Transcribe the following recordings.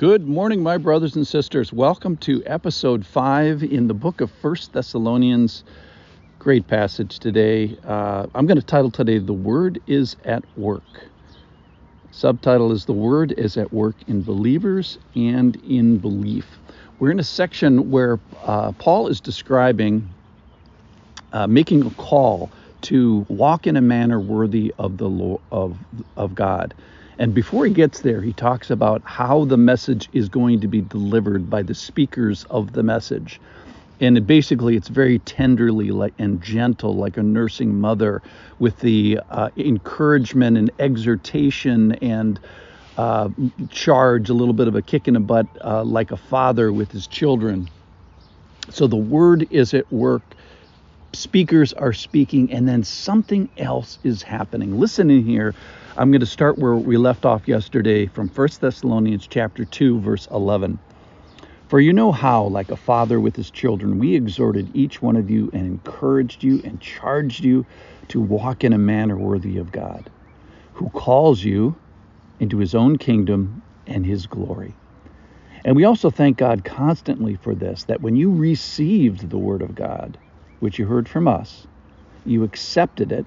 Good morning, my brothers and sisters. Welcome to episode five in the book of First Thessalonians. Great passage today. Uh, I'm going to title today, The Word is at Work. Subtitle is The Word is at Work in Believers and in Belief. We're in a section where uh, Paul is describing uh, making a call to walk in a manner worthy of the Lord, of, of God. And before he gets there, he talks about how the message is going to be delivered by the speakers of the message. And it basically, it's very tenderly like, and gentle, like a nursing mother, with the uh, encouragement and exhortation and uh, charge, a little bit of a kick in the butt, uh, like a father with his children. So the word is at work speakers are speaking and then something else is happening. Listen in here. I'm going to start where we left off yesterday from 1 Thessalonians chapter 2 verse 11. For you know how like a father with his children we exhorted each one of you and encouraged you and charged you to walk in a manner worthy of God, who calls you into his own kingdom and his glory. And we also thank God constantly for this that when you received the word of God, which you heard from us, you accepted it,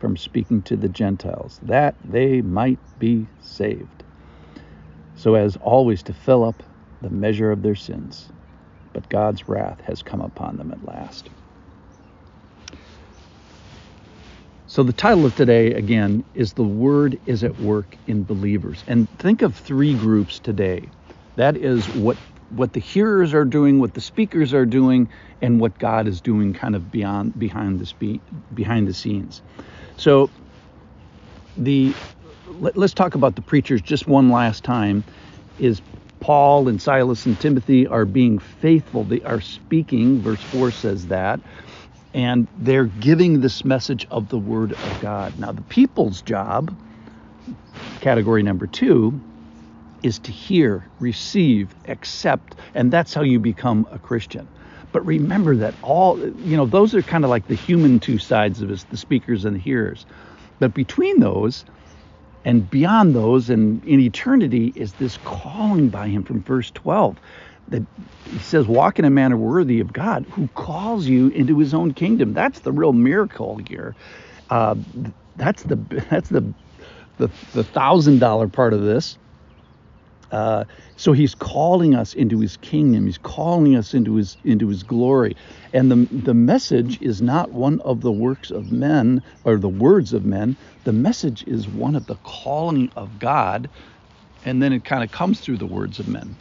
from speaking to the Gentiles, that they might be saved, so as always to fill up the measure of their sins. But God's wrath has come upon them at last. So, the title of today, again, is The Word is at Work in Believers. And think of three groups today. That is what what the hearers are doing, what the speakers are doing, and what God is doing kind of beyond behind the spe- behind the scenes. So the let, us talk about the preachers just one last time is Paul and Silas and Timothy are being faithful. They are speaking, verse 4 says that, and they're giving this message of the word of God. Now the people's job, category number 2, is to hear, receive, accept, and that's how you become a Christian. But remember that all, you know, those are kind of like the human two sides of us, the speakers and the hearers. But between those and beyond those and in eternity is this calling by him from verse 12 that he says, walk in a manner worthy of God who calls you into his own kingdom. That's the real miracle here. Uh, that's the, that's the, the, the thousand dollar part of this uh, so he's calling us into his kingdom. He's calling us into his into his glory. And the the message is not one of the works of men or the words of men. The message is one of the calling of God, and then it kind of comes through the words of men.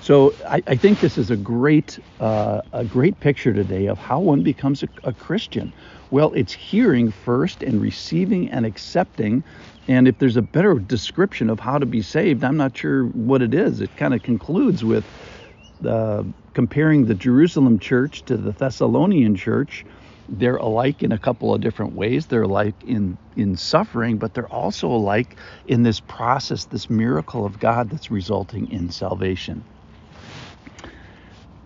So I, I think this is a great uh, a great picture today of how one becomes a, a Christian. Well, it's hearing first and receiving and accepting and if there's a better description of how to be saved, I'm not sure what it is. It kind of concludes with uh, comparing the Jerusalem church to the Thessalonian church. They're alike in a couple of different ways. They're alike in, in suffering, but they're also alike in this process, this miracle of God that's resulting in salvation.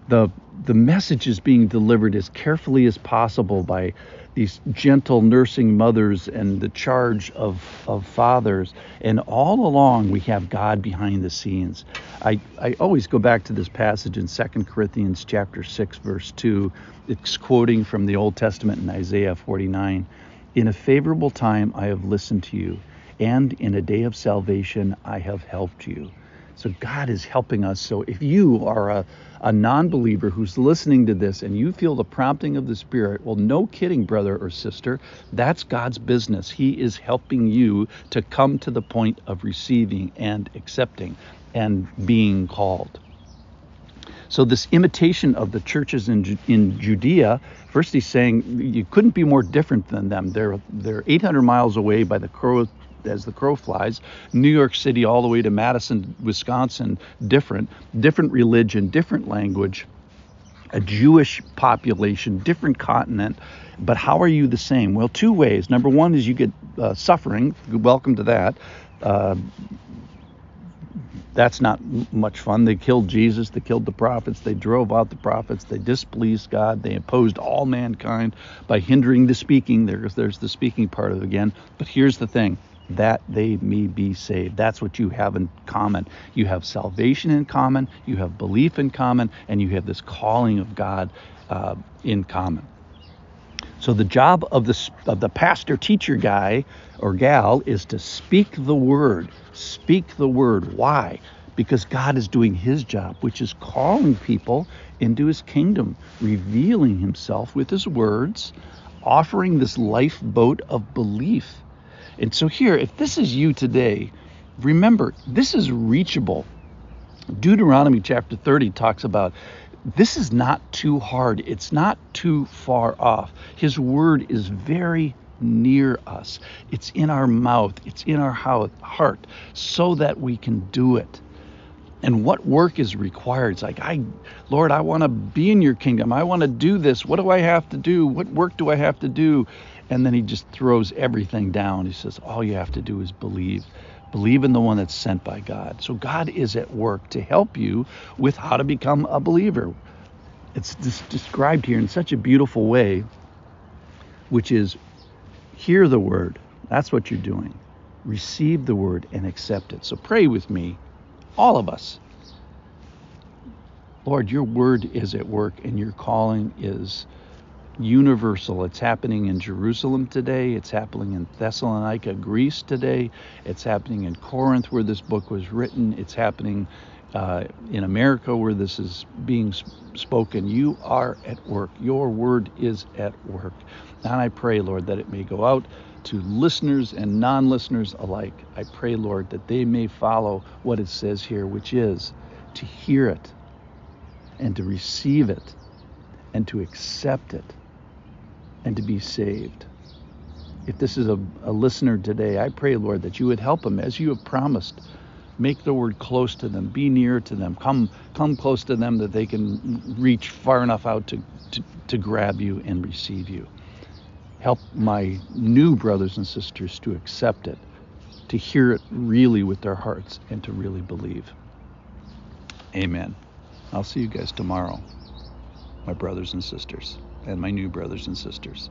The, the message is being delivered as carefully as possible by these gentle nursing mothers and the charge of, of fathers. And all along, we have God behind the scenes. I, I always go back to this passage in 2 Corinthians chapter 6, verse 2. It's quoting from the Old Testament in Isaiah 49. In a favorable time I have listened to you, and in a day of salvation I have helped you. So God is helping us. So if you are a, a non believer who's listening to this and you feel the prompting of the Spirit, well, no kidding, brother or sister. That's God's business. He is helping you to come to the point of receiving and accepting and being called. So this imitation of the churches in, in Judea, first he's saying you couldn't be more different than them. They're they're 800 miles away by the as the crow flies. New York City all the way to Madison, Wisconsin, different, different religion, different language, a Jewish population, different continent. But how are you the same? Well, two ways. Number one is you get uh, suffering. Welcome to that. Uh, that's not much fun. They killed Jesus, they killed the prophets, they drove out the prophets, they displeased God, they imposed all mankind by hindering the speaking. There's there's the speaking part of it again. But here's the thing that they may be saved. That's what you have in common. You have salvation in common, you have belief in common, and you have this calling of God uh, in common. So the job of the of the pastor teacher guy or gal is to speak the word. Speak the word. Why? Because God is doing his job, which is calling people into his kingdom, revealing himself with his words, offering this lifeboat of belief. And so here, if this is you today, remember, this is reachable. Deuteronomy chapter 30 talks about this is not too hard. It's not too far off. His word is very near us. It's in our mouth, it's in our heart, so that we can do it. And what work is required? It's like, I, Lord, I want to be in your kingdom. I want to do this. What do I have to do? What work do I have to do? And then he just throws everything down. He says, All you have to do is believe. Believe in the one that's sent by God. So God is at work to help you with how to become a believer. It's described here in such a beautiful way, which is hear the word. That's what you're doing. Receive the word and accept it. So pray with me, all of us. Lord, your word is at work and your calling is universal. It's happening in Jerusalem today. It's happening in Thessalonica, Greece today. It's happening in Corinth, where this book was written. It's happening uh, in America, where this is being spoken. You are at work. Your word is at work. And I pray, Lord, that it may go out to listeners and non listeners alike. I pray, Lord, that they may follow what it says here, which is to hear it and to receive it and to accept it and to be saved. If this is a, a listener today, I pray, Lord, that you would help them as you have promised. Make the word close to them, be near to them, come come close to them that they can reach far enough out to, to, to grab you and receive you. Help my new brothers and sisters to accept it, to hear it really with their hearts, and to really believe. Amen. I'll see you guys tomorrow, my brothers and sisters and my new brothers and sisters.